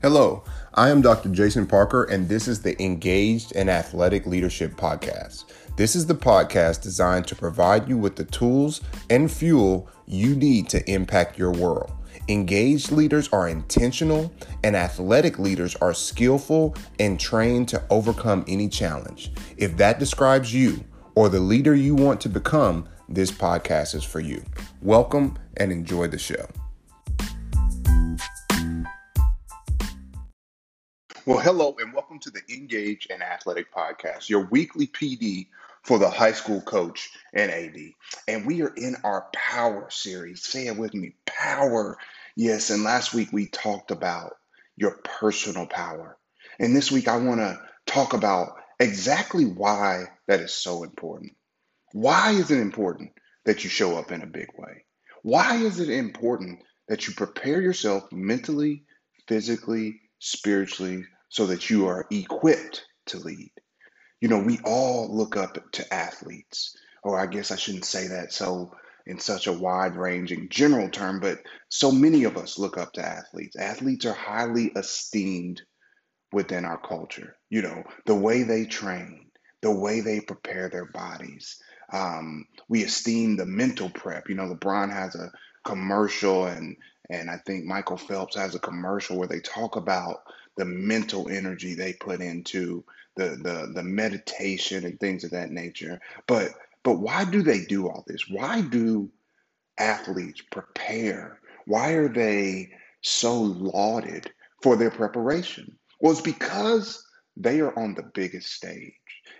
Hello, I am Dr. Jason Parker, and this is the Engaged and Athletic Leadership Podcast. This is the podcast designed to provide you with the tools and fuel you need to impact your world. Engaged leaders are intentional, and athletic leaders are skillful and trained to overcome any challenge. If that describes you or the leader you want to become, this podcast is for you. Welcome and enjoy the show. Well, hello, and welcome to the Engage and Athletic Podcast, your weekly PD for the high school coach and AD. And we are in our power series. Say it with me power. Yes, and last week we talked about your personal power. And this week I want to talk about exactly why that is so important. Why is it important that you show up in a big way? Why is it important that you prepare yourself mentally, physically, spiritually, so that you are equipped to lead. You know, we all look up to athletes, or I guess I shouldn't say that so in such a wide ranging general term, but so many of us look up to athletes. Athletes are highly esteemed within our culture. You know, the way they train, the way they prepare their bodies. Um, we esteem the mental prep. You know, LeBron has a commercial and and I think Michael Phelps has a commercial where they talk about the mental energy they put into the the the meditation and things of that nature. But but why do they do all this? Why do athletes prepare? Why are they so lauded for their preparation? Well, it's because they are on the biggest stage.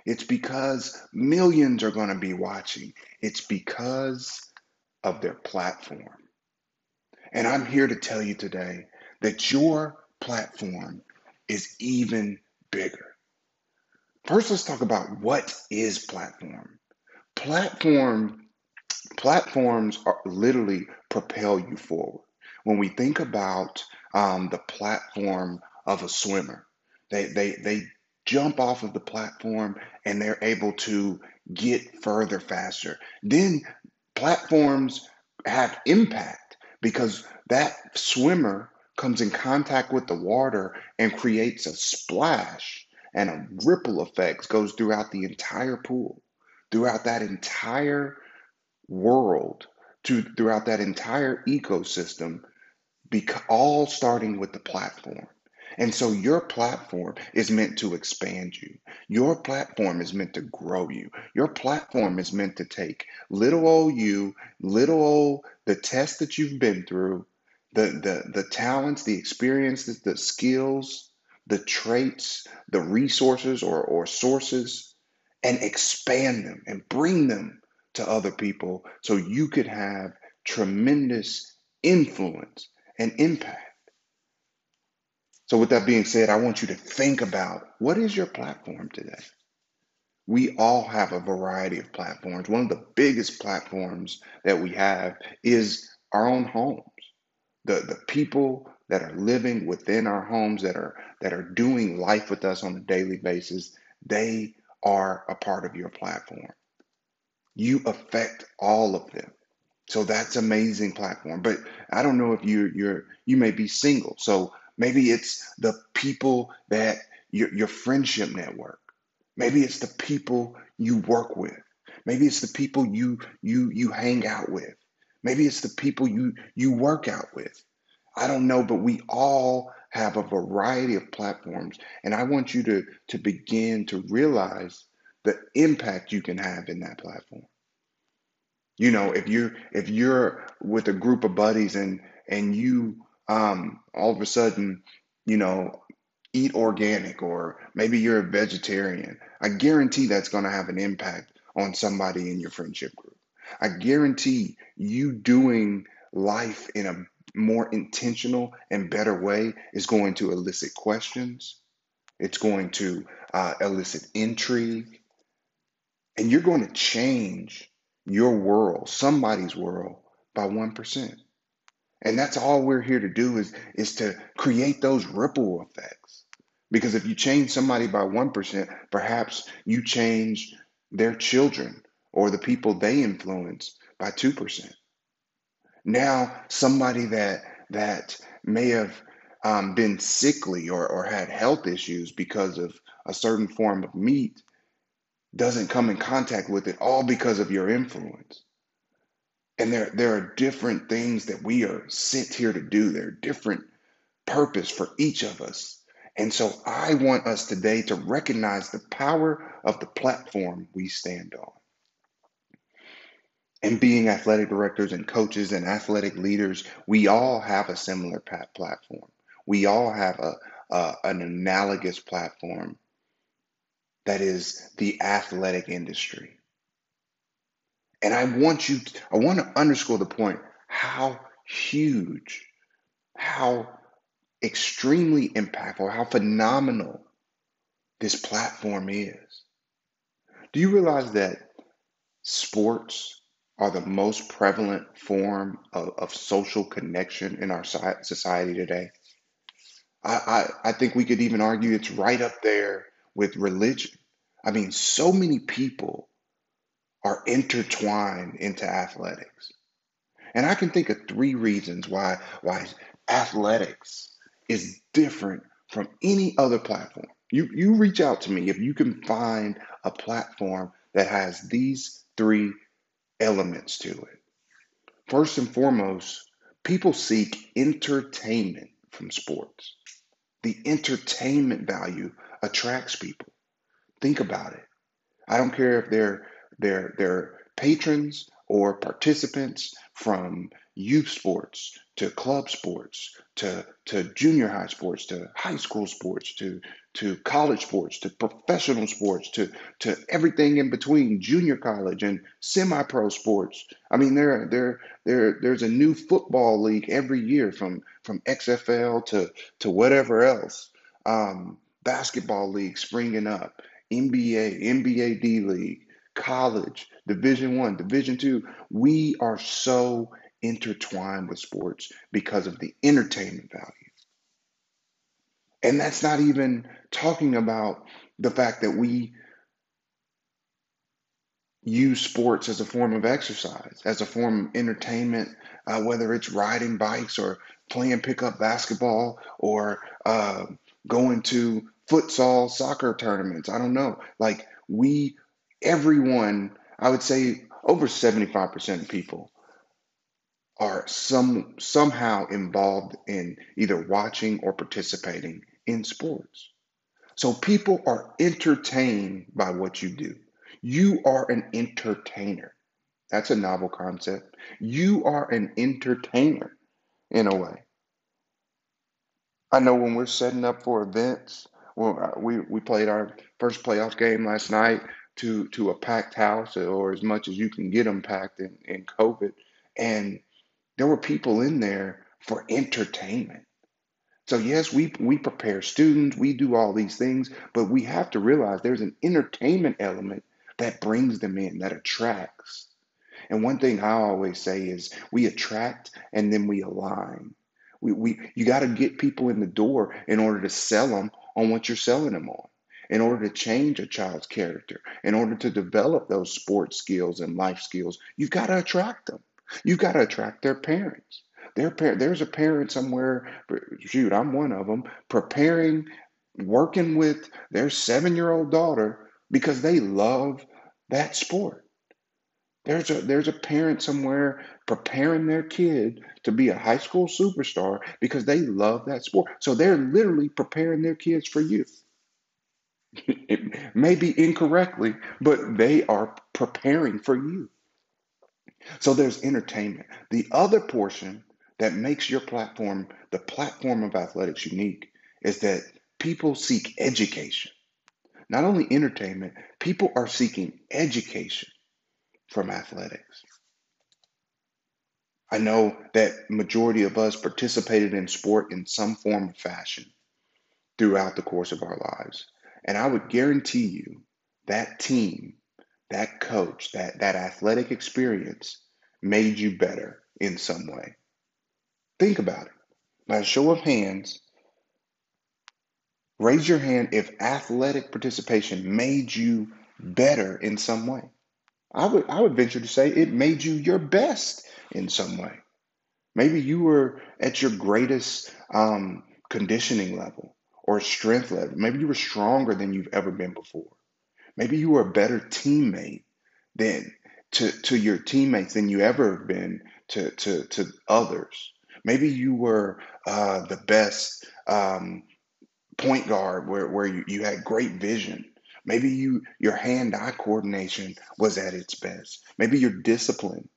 It's because millions are going to be watching. It's because of their platform. And I'm here to tell you today that your platform is even bigger. First, let's talk about what is platform. Platform platforms are literally propel you forward. When we think about um, the platform of a swimmer, they, they, they jump off of the platform and they're able to get further faster. Then platforms have impact because that swimmer comes in contact with the water and creates a splash and a ripple effects goes throughout the entire pool throughout that entire world to throughout that entire ecosystem all starting with the platform and so your platform is meant to expand you. Your platform is meant to grow you. Your platform is meant to take little old you, little old the test that you've been through, the the the talents, the experiences, the skills, the traits, the resources or or sources and expand them and bring them to other people so you could have tremendous influence and impact. So with that being said, I want you to think about what is your platform today? We all have a variety of platforms. One of the biggest platforms that we have is our own homes. The, the people that are living within our homes that are that are doing life with us on a daily basis they are a part of your platform. You affect all of them. So that's amazing platform. But i don't know if you you're you may be single. So maybe it's the people that your, your friendship network maybe it's the people you work with maybe it's the people you you you hang out with Maybe it's the people you you work out with. I don't know, but we all have a variety of platforms, and I want you to to begin to realize the impact you can have in that platform. You know, if you're if you're with a group of buddies and and you um, all of a sudden, you know, eat organic, or maybe you're a vegetarian, I guarantee that's going to have an impact on somebody in your friendship group. I guarantee you doing life in a more intentional and better way is going to elicit questions. It's going to uh, elicit intrigue. And you're going to change your world, somebody's world, by 1%. And that's all we're here to do is, is to create those ripple effects. Because if you change somebody by 1%, perhaps you change their children or the people they influence by 2%. Now, somebody that that may have um, been sickly or, or had health issues because of a certain form of meat doesn't come in contact with it, all because of your influence. And there, there are different things that we are sent here to do. There are different purpose for each of us. And so I want us today to recognize the power of the platform we stand on. And being athletic directors and coaches and athletic leaders, we all have a similar platform. We all have a, a an analogous platform that is the athletic industry. And I want you, to, I want to underscore the point how huge, how extremely impactful, how phenomenal this platform is. Do you realize that sports are the most prevalent form of, of social connection in our society today? I, I, I think we could even argue it's right up there with religion. I mean, so many people are intertwined into athletics. And I can think of three reasons why why athletics is different from any other platform. You you reach out to me if you can find a platform that has these three elements to it. First and foremost, people seek entertainment from sports. The entertainment value attracts people. Think about it. I don't care if they're they're they're patrons or participants from youth sports to club sports to to junior high sports to high school sports to to college sports to professional sports to to everything in between junior college and semi-pro sports. I mean there there there there's a new football league every year from from xfl to to whatever else. Um, basketball league springing up nba nba d league college division one division two we are so intertwined with sports because of the entertainment value. And that's not even talking about the fact that we use sports as a form of exercise, as a form of entertainment, uh, whether it's riding bikes or playing pickup basketball or uh, going to futsal soccer tournaments. I don't know. Like we, everyone, I would say over 75% of people are some somehow involved in either watching or participating in sports. So people are entertained by what you do. You are an entertainer. That's a novel concept. You are an entertainer in a way. I know when we're setting up for events, well, uh, we, we played our first playoff game last night to, to a packed house or as much as you can get them packed in, in COVID. And there were people in there for entertainment. So yes, we we prepare students, we do all these things, but we have to realize there's an entertainment element that brings them in, that attracts. And one thing I always say is we attract and then we align. We, we you got to get people in the door in order to sell them on what you're selling them on. In order to change a child's character, in order to develop those sports skills and life skills, you've got to attract them. You've got to attract their parents. Their par- there's a parent somewhere, shoot, I'm one of them, preparing, working with their seven year old daughter because they love that sport. There's a there's a parent somewhere preparing their kid to be a high school superstar because they love that sport. So they're literally preparing their kids for youth. It may be incorrectly, but they are preparing for you. So there's entertainment. The other portion that makes your platform, the platform of athletics, unique is that people seek education. Not only entertainment, people are seeking education from athletics. I know that majority of us participated in sport in some form of fashion throughout the course of our lives. And I would guarantee you that team that coach, that, that athletic experience made you better in some way. Think about it. By a show of hands, raise your hand if athletic participation made you better in some way. I would I would venture to say it made you your best in some way. Maybe you were at your greatest um, conditioning level or strength level. Maybe you were stronger than you've ever been before. Maybe you were a better teammate than to, to your teammates than you ever have been to, to, to others. Maybe you were uh, the best um, point guard where, where you, you had great vision. Maybe you your hand-eye coordination was at its best. Maybe your discipline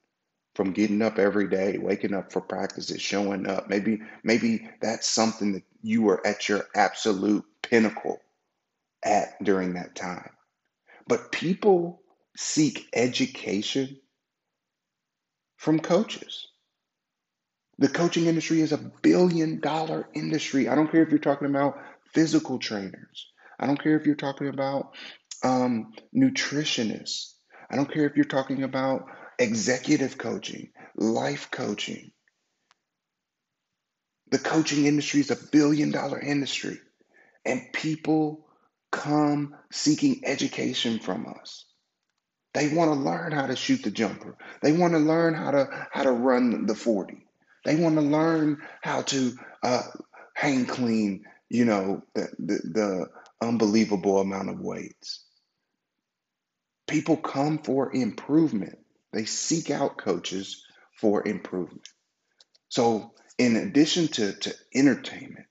from getting up every day, waking up for practices, showing up. Maybe maybe that's something that you were at your absolute pinnacle at during that time. But people seek education from coaches. The coaching industry is a billion dollar industry. I don't care if you're talking about physical trainers. I don't care if you're talking about um, nutritionists. I don't care if you're talking about executive coaching, life coaching. The coaching industry is a billion dollar industry, and people come seeking education from us. They want to learn how to shoot the jumper. They want to learn how to how to run the 40. They want to learn how to uh, hang clean, you know, the, the, the unbelievable amount of weights. People come for improvement. They seek out coaches for improvement. So, in addition to, to entertainment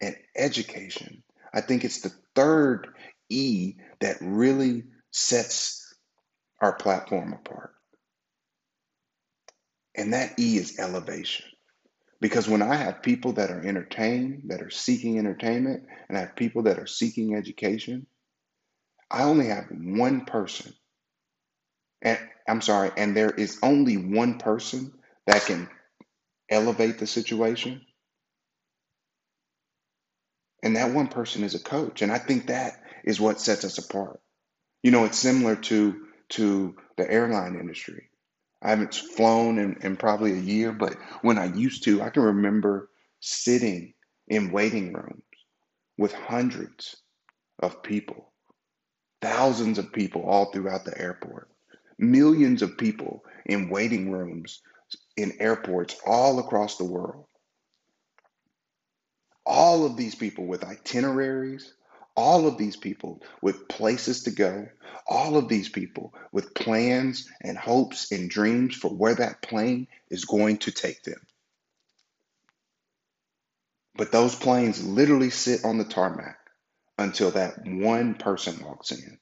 and education, I think it's the third E that really sets our platform apart. And that E is elevation. Because when I have people that are entertained, that are seeking entertainment, and I have people that are seeking education, I only have one person. And I'm sorry, and there is only one person that can elevate the situation. And that one person is a coach. And I think that is what sets us apart. You know, it's similar to to the airline industry. I haven't flown in, in probably a year, but when I used to, I can remember sitting in waiting rooms with hundreds of people, thousands of people all throughout the airport, millions of people in waiting rooms in airports all across the world. All of these people with itineraries, all of these people with places to go, all of these people with plans and hopes and dreams for where that plane is going to take them. But those planes literally sit on the tarmac until that one person walks in,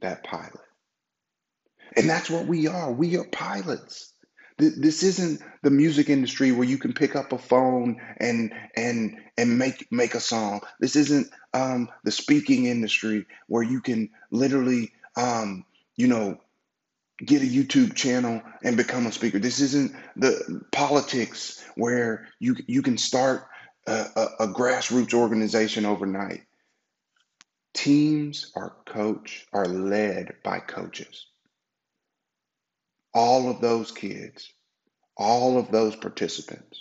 that pilot. And that's what we are. We are pilots. This isn't the music industry where you can pick up a phone and and and make make a song. This isn't um, the speaking industry where you can literally um, you know get a YouTube channel and become a speaker. This isn't the politics where you you can start a, a, a grassroots organization overnight. Teams are coach are led by coaches all of those kids, all of those participants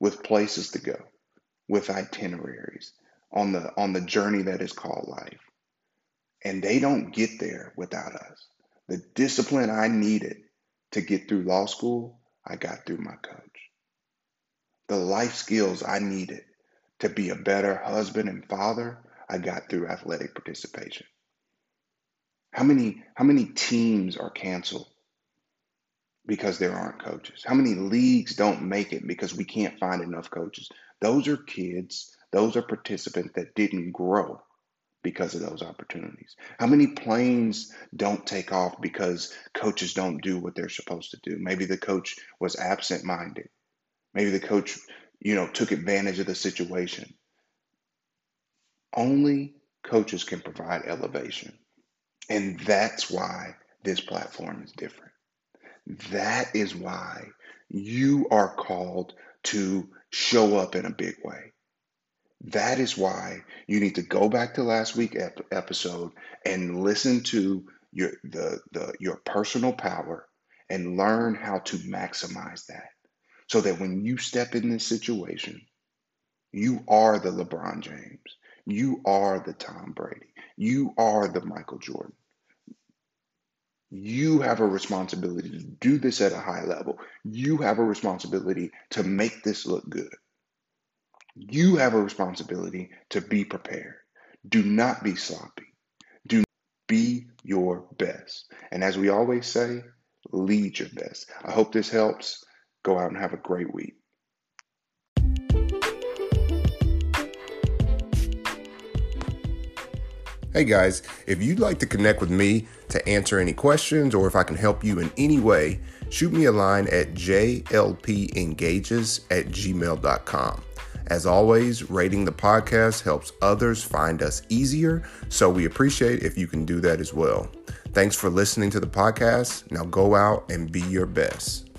with places to go, with itineraries on the on the journey that is called life. And they don't get there without us. The discipline I needed to get through law school, I got through my coach. The life skills I needed to be a better husband and father, I got through athletic participation. How many how many teams are canceled because there aren't coaches? How many leagues don't make it because we can't find enough coaches? Those are kids, those are participants that didn't grow because of those opportunities. How many planes don't take off because coaches don't do what they're supposed to do? Maybe the coach was absent minded. Maybe the coach, you know, took advantage of the situation. Only coaches can provide elevation. And that's why this platform is different. That is why you are called to show up in a big way. That is why you need to go back to last week's episode and listen to your the, the your personal power and learn how to maximize that. So that when you step in this situation, you are the LeBron James. You are the Tom Brady. You are the Michael Jordan. You have a responsibility to do this at a high level. You have a responsibility to make this look good. You have a responsibility to be prepared. Do not be sloppy. Do be your best. And as we always say, lead your best. I hope this helps. Go out and have a great week. Hey guys, if you'd like to connect with me to answer any questions or if I can help you in any way, shoot me a line at jlpengages at gmail.com. As always, rating the podcast helps others find us easier, so we appreciate if you can do that as well. Thanks for listening to the podcast. Now go out and be your best.